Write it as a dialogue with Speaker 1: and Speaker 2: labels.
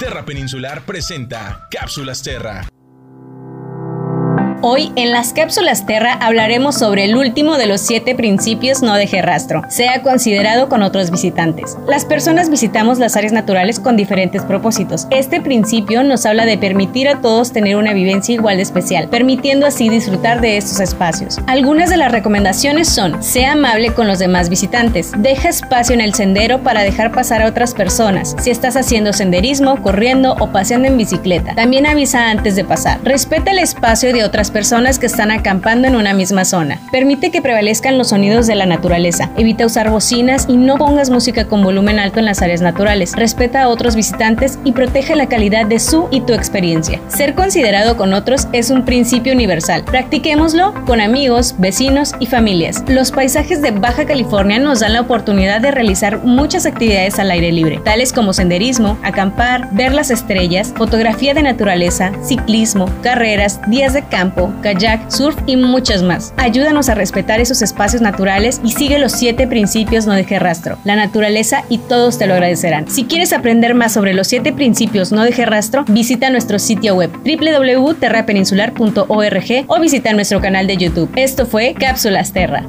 Speaker 1: Terra Peninsular presenta Cápsulas Terra.
Speaker 2: Hoy en las cápsulas Terra hablaremos sobre el último de los siete principios no deje rastro, sea considerado con otros visitantes. Las personas visitamos las áreas naturales con diferentes propósitos. Este principio nos habla de permitir a todos tener una vivencia igual de especial, permitiendo así disfrutar de estos espacios. Algunas de las recomendaciones son, sea amable con los demás visitantes, deja espacio en el sendero para dejar pasar a otras personas, si estás haciendo senderismo, corriendo o paseando en bicicleta. También avisa antes de pasar. Respeta el espacio de otras personas que están acampando en una misma zona. Permite que prevalezcan los sonidos de la naturaleza. Evita usar bocinas y no pongas música con volumen alto en las áreas naturales. Respeta a otros visitantes y protege la calidad de su y tu experiencia. Ser considerado con otros es un principio universal. Practiquémoslo con amigos, vecinos y familias. Los paisajes de Baja California nos dan la oportunidad de realizar muchas actividades al aire libre, tales como senderismo, acampar, ver las estrellas, fotografía de naturaleza, ciclismo, carreras, días de campo, kayak, surf y muchas más. Ayúdanos a respetar esos espacios naturales y sigue los siete principios no deje rastro, la naturaleza y todos te lo agradecerán. Si quieres aprender más sobre los siete principios no deje rastro, visita nuestro sitio web www.terrapeninsular.org o visita nuestro canal de YouTube. Esto fue Cápsulas Terra.